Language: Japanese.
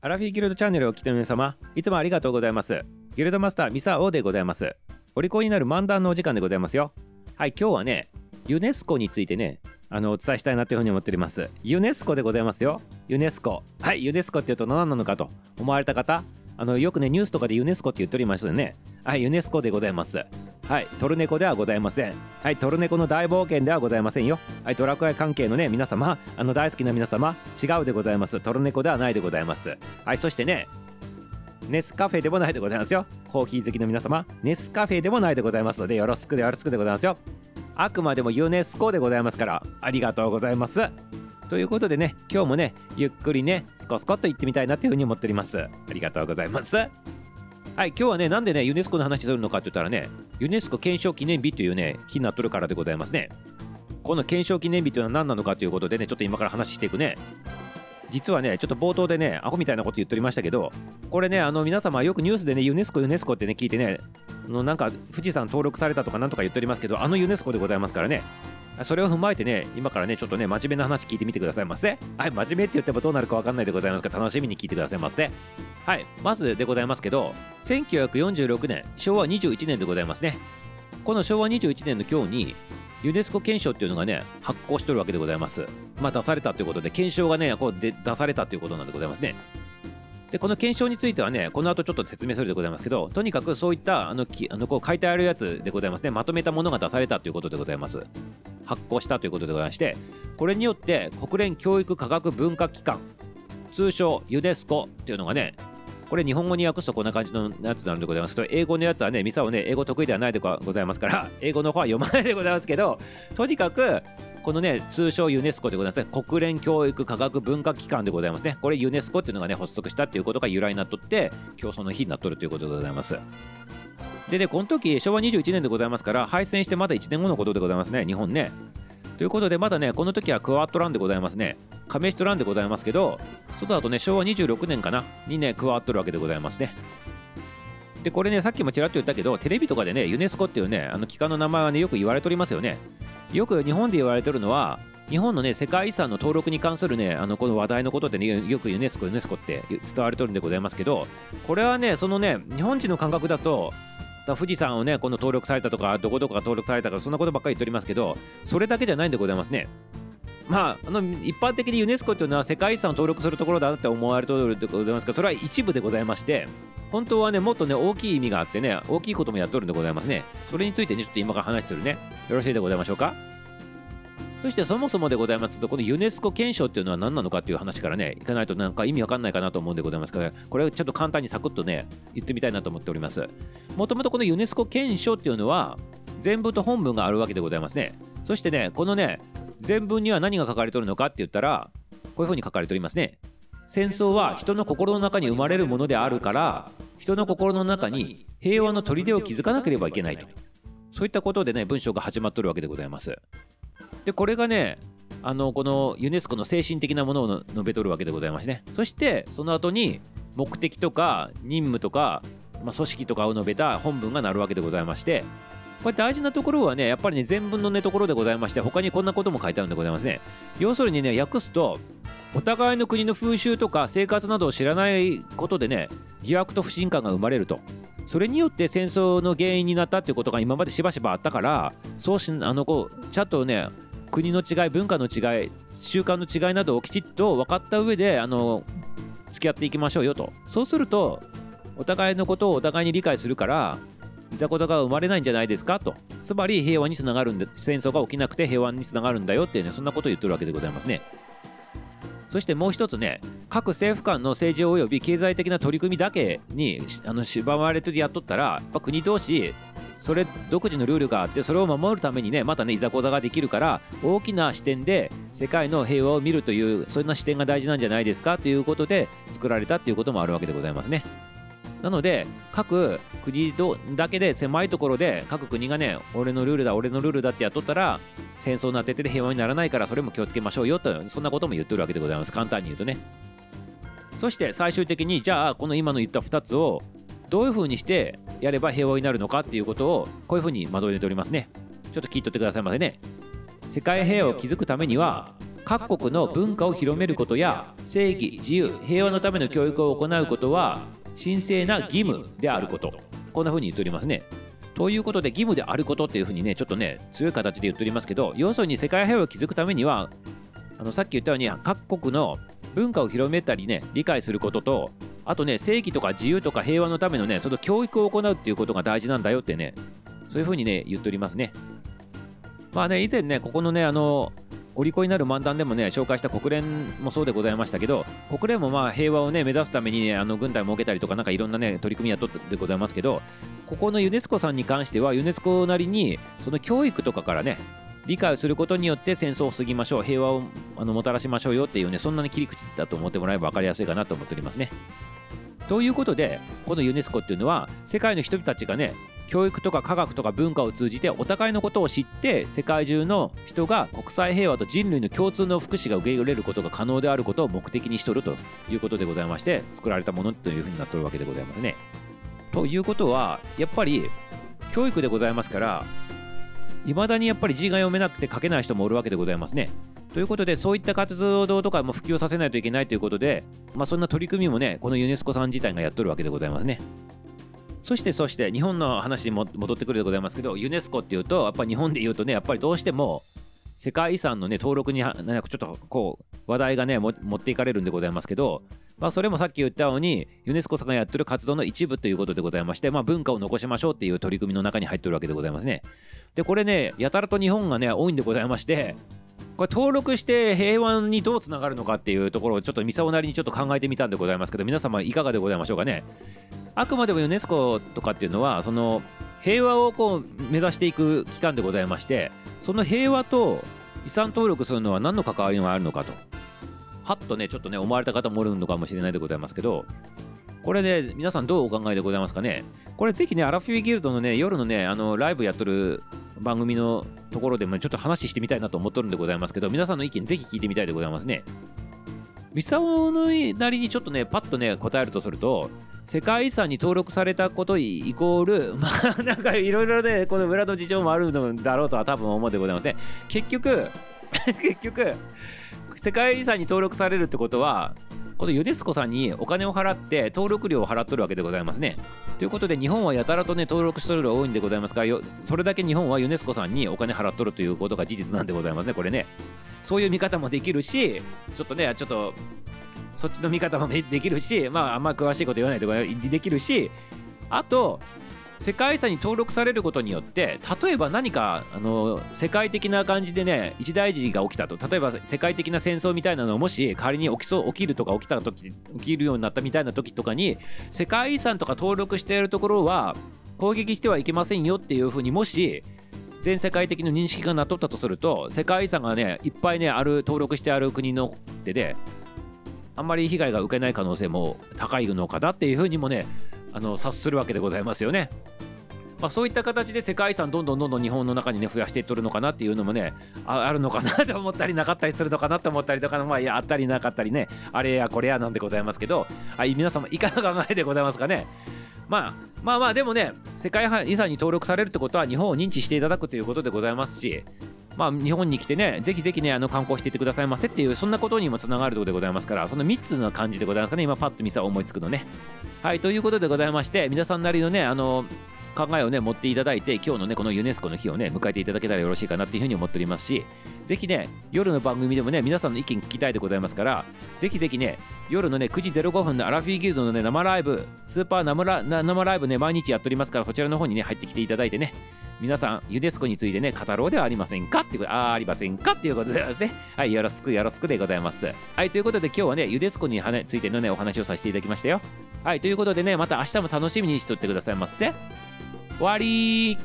アラフィーギルドチャンネルをお聞きの皆様いつもありがとうございます。ギルドマスターミサオでございます。お利口になる漫談のお時間でございますよ。はい今日はねユネスコについてねあのお伝えしたいなというふうに思っております。ユネスコでございますよ。ユネスコ。はいユネスコっていうと何なのかと。思われた方あのよくねニュースとかでユネスコって言っておりましたよね。はいユネスコでございます。はいトルネコではございません。はいトルネコの大冒険ではございませんよ。はいドラクエ関係のね皆様あの大好きな皆様違うでございます。トルネコではないでございます。はいそしてねネスカフェでもないでございますよ。コーヒー好きの皆様ネスカフェでもないでございますのでよろしくでよろしくでございますよ。あくまでもユネスコでございますからありがとうございます。ということでね今日もねゆっくりねスコスコっと行ってみたいなというふうに思っております。ありがとうございます。はい今日はねなんでねユネスコの話するのかって言ったらねユネスコ憲章記念日というね日になっとるからでございますね。この憲章記念日というのは何なのかということでねちょっと今から話していくね。実はねちょっと冒頭でねアホみたいなこと言っておりましたけどこれねあの皆様よくニュースでねユネスコユネスコってね聞いてねのなんか富士山登録されたとかなんとか言っておりますけどあのユネスコでございますからね。それを踏まえてね今からねちょっとね真面目な話聞いてみてくださいませ。はい真面目って言ってもどうなるか分かんないでございますから楽しみに聞いてくださいませ。はいまずでございますけど1946年昭和21年でございますね。この昭和21年の今日にユネスコ憲章っていうのがね発行しとるわけでございます。まあ出されたということで憲章がねこうで出されたということなんでございますね。でこの検証についてはねこの後ちょっと説明するでございますけどとにかくそういったあのきあのこう書いてあるやつでございますね。まとめたものが出されたということでございます。発行したということでございましてこれによって国連教育科学文化機関通称ユネスコっていうのがねこれ日本語に訳すとこんな感じのやつなんでございますけど英語のやつはねミサをね英語得意ではないでございますから 英語の方は読まないでございますけどとにかくこのね通称ユネスコでございますね国連教育科学文化機関でございますね。これユネスコっていうのがね発足したっていうことが由来になっとって今日その日になっとるということでございます。でねこの時昭和21年でございますから敗戦してまだ1年後のことでございますね日本ね。ということでまだねこの時はクワットランでございますね。加盟しとらんでございますけど外だとね昭和26年かなにね加わっとるわけでございますね。でこれねさっきもちらっと言ったけどテレビとかでねユネスコっていうねあの機関の名前はねよく言われておりますよね。よく日本で言われてるのは日本のね世界遺産の登録に関するねあのこの話題のことでねよくユネスコユネスコって伝われてるんでございますけどこれはねそのね日本人の感覚だと富士山をねこの登録されたとかどこどこが登録されたとかそんなことばっかり言っておりますけどそれだけじゃないんでございますね。まあ、あの一般的にユネスコというのは世界遺産を登録するところだって思われておるでございますがそれは一部でございまして本当はねもっとね大きい意味があってね大きいこともやっとるんでございますね。それについてねちょっと今から話するねよろしいでございましょうか？そしてそもそもでございますとこのユネスコ憲章っていうのは何なのかっていう話からねいかないとなんか意味わかんないかなと思うんでございます。からこれをちょっと簡単にサクッとね言ってみたいなと思っております。もともとこのユネスコ憲章っていうのは全文と本文があるわけでございますね。そしてねこのね全文には何が書かれておるのかって言ったらこういうふうに書かれておりますね。戦争は人の心の中に生まれるものであるから人の心の中に平和の砦を築かなければいけないと。そういったことでね文章が始まっとるわけでございます。でこれがねあのこのユネスコの精神的なものを述べとるわけでございますね。そしてその後に目的とか任務とか、まあ、組織とかを述べた本文がなるわけでございましてこれ大事なところはねやっぱりね全文のねところでございまして他にこんなことも書いてあるんでございますね。要するにね訳すとお互いの国の風習とか生活などを知らないことでね疑惑と不信感が生まれると。それによって戦争の原因になったっていうことが今までしばしばあったからそうしあのこうちゃんとね国の違い文化の違い習慣の違いなどをきちっと分かった上であの付き合っていきましょうよと。そうするとお互いのことをお互いに理解するからいざこざが生まれないんじゃないですかと。つまり平和につながるんで戦争が起きなくて平和につながるんだよっていうねそんなことを言ってるわけでございますね。そしてもう一つね各政府間の政治及び経済的な取り組みだけにあの縛られてやっとったらやっぱ国同士それ独自のルールがあってそれを守るためにねまたねいざこざができるから大きな視点で世界の平和を見るというそんな視点が大事なんじゃないですかということで作られたっていうこともあるわけでございますね。なので各国だけで狭いところで各国がね俺のルールだ俺のルールだってやっとったら戦争になってて平和にならないからそれも気をつけましょうよとそんなことも言ってるわけでございます簡単に言うとねそして最終的にじゃあこの今の言った2つをどういうふうにしてやれば平和になるのかっていうことをこういうふうにまとめておりますね。ちょっと聞いとってくださいませね。世界平和を築くためには各国の文化を広めることや正義自由平和のための教育を行うことは神聖な義務であること。こんな風に言っておりますね。ということで義務であることっていう風にねちょっとね強い形で言っておりますけど要するに世界平和を築くためにはあのさっき言ったように各国の文化を広めたりね理解することとあとね正義とか自由とか平和のためのねその教育を行うっていうことが大事なんだよってねそういう風にね言っておりますねまあね以前ねここのねあのお利口になる漫談でもね紹介した国連もそうでございましたけど国連もまあ平和をね目指すために、ね、あの軍隊を設けたりとかなんかいろんなね取り組みやっとってでございますけどここのユネスコさんに関してはユネスコなりにその教育とかからね理解をすることによって戦争を防ぎましょう平和をあのもたらしましょうよっていうねそんなに切り口だと思ってもらえば分かりやすいかなと思っておりますね。ということでこのユネスコっていうのは世界の人々たちがね教育とか科学とか文化を通じてお互いのことを知って世界中の人が国際平和と人類の共通の福祉が受け入れることが可能であることを目的にしとるということでございまして作られたものというふうになっておるわけでございますね。ということはやっぱり教育でございますからいまだにやっぱり字が読めなくて書けない人もおるわけでございますね。ということでそういった活動とかも普及させないといけないということで、まあ、そんな取り組みもねこのユネスコさん自体がやっとるわけでございますね。そしてそして日本の話に戻ってくるでございますけどユネスコっていうとやっぱり日本で言うとねやっぱりどうしても世界遺産のね登録になんかちょっとこう話題がね持っていかれるんでございますけどまあそれもさっき言ったようにユネスコさんがやってる活動の一部ということでございましてまあ文化を残しましょうっていう取り組みの中に入ってるわけでございますねでこれねやたらと日本がね多いんでございましてこれ登録して平和にどうつながるのかっていうところをちょっとミサオなりにちょっと考えてみたんでございますけど皆様いかがでございましょうかね。あくまでもユネスコとかっていうのはその平和をこう目指していく機関でございましてその平和と遺産登録するのは何の関わりがあるのかとはっとねちょっとね思われた方もおるのかもしれないでございますけどこれね皆さんどうお考えでございますかね。これぜひねアラフィギルドのね夜のねあのライブやっとる番組のところでもちょっと話してみたいなと思っとるんでございますけど皆さんの意見ぜひ聞いてみたいでございますね。ミサオのなりにちょっとねパッとね答えるとすると世界遺産に登録されたことイコール まあなんかいろいろねこの裏の事情もあるのだろうとは多分思うでございません結局 結局世界遺産に登録されるってことはこのユネスコさんにお金を払って登録料を払っとるわけでございますね。ということで日本はやたらとね登録しとるが多いんでございますからそれだけ日本はユネスコさんにお金払っとるということが事実なんでございますねこれね。そういう見方もできるしちょっとねちょっとそっちの見方もできるしまああんま詳しいこと言わないとできるしあと世界遺産に登録されることによって例えば何かあの世界的な感じでね一大事が起きたと。例えば世界的な戦争みたいなのをもし仮に起きそう起きるとか起きた時起きるようになったみたいな時とかに世界遺産とか登録しているところは攻撃してはいけませんよっていうふうにもし全世界的な認識がなっとったとすると世界遺産がねいっぱいねある登録してある国の手であんまり被害が受けない可能性も高いのかなっていうふうにもねあの察するわけでございますよね。まあ、そういった形で世界遺産どんどんどんどん日本の中にね増やしていっとるのかなっていうのもねあるのかなと思ったりなかったりするのかなと思ったりとかのまあいやあったりなかったりねあれやこれやなんでございますけどはい皆様いかが考えでございますかねまあまあまあでもね世界遺産に登録されるってことは日本を認知していただくということでございますしまあ、日本に来てね、ぜひぜひね、あの観光していってくださいませっていう、そんなことにもつながるところでございますから、その3つの感じでございますかね、今、パッと見さ思いつくのね。はい、ということでございまして、皆さんなりのね、あの、考えをね、持っていただいて、今日のね、このユネスコの日をね、迎えていただけたらよろしいかなっていうふうに思っておりますし、ぜひね、夜の番組でもね、皆さんの意見聞きたいでございますから、ぜひぜひね、夜のね、9時05分のアラフィーギルドのね、生ライブ、スーパー生ラ生ライブね、毎日やっておりますから、そちらの方にね、入ってきていただいてね、皆さん、ユネスコについてね、語ろうではありませんかっていうこと、あありませんかっていうことでですね。はい、よろしくよろしくでございます。はい、ということで今日はね、ユネスコについてのね、お話をさせていただきましたよ。はい、ということでね、また明日も楽しみにしとってくださいませ。終わり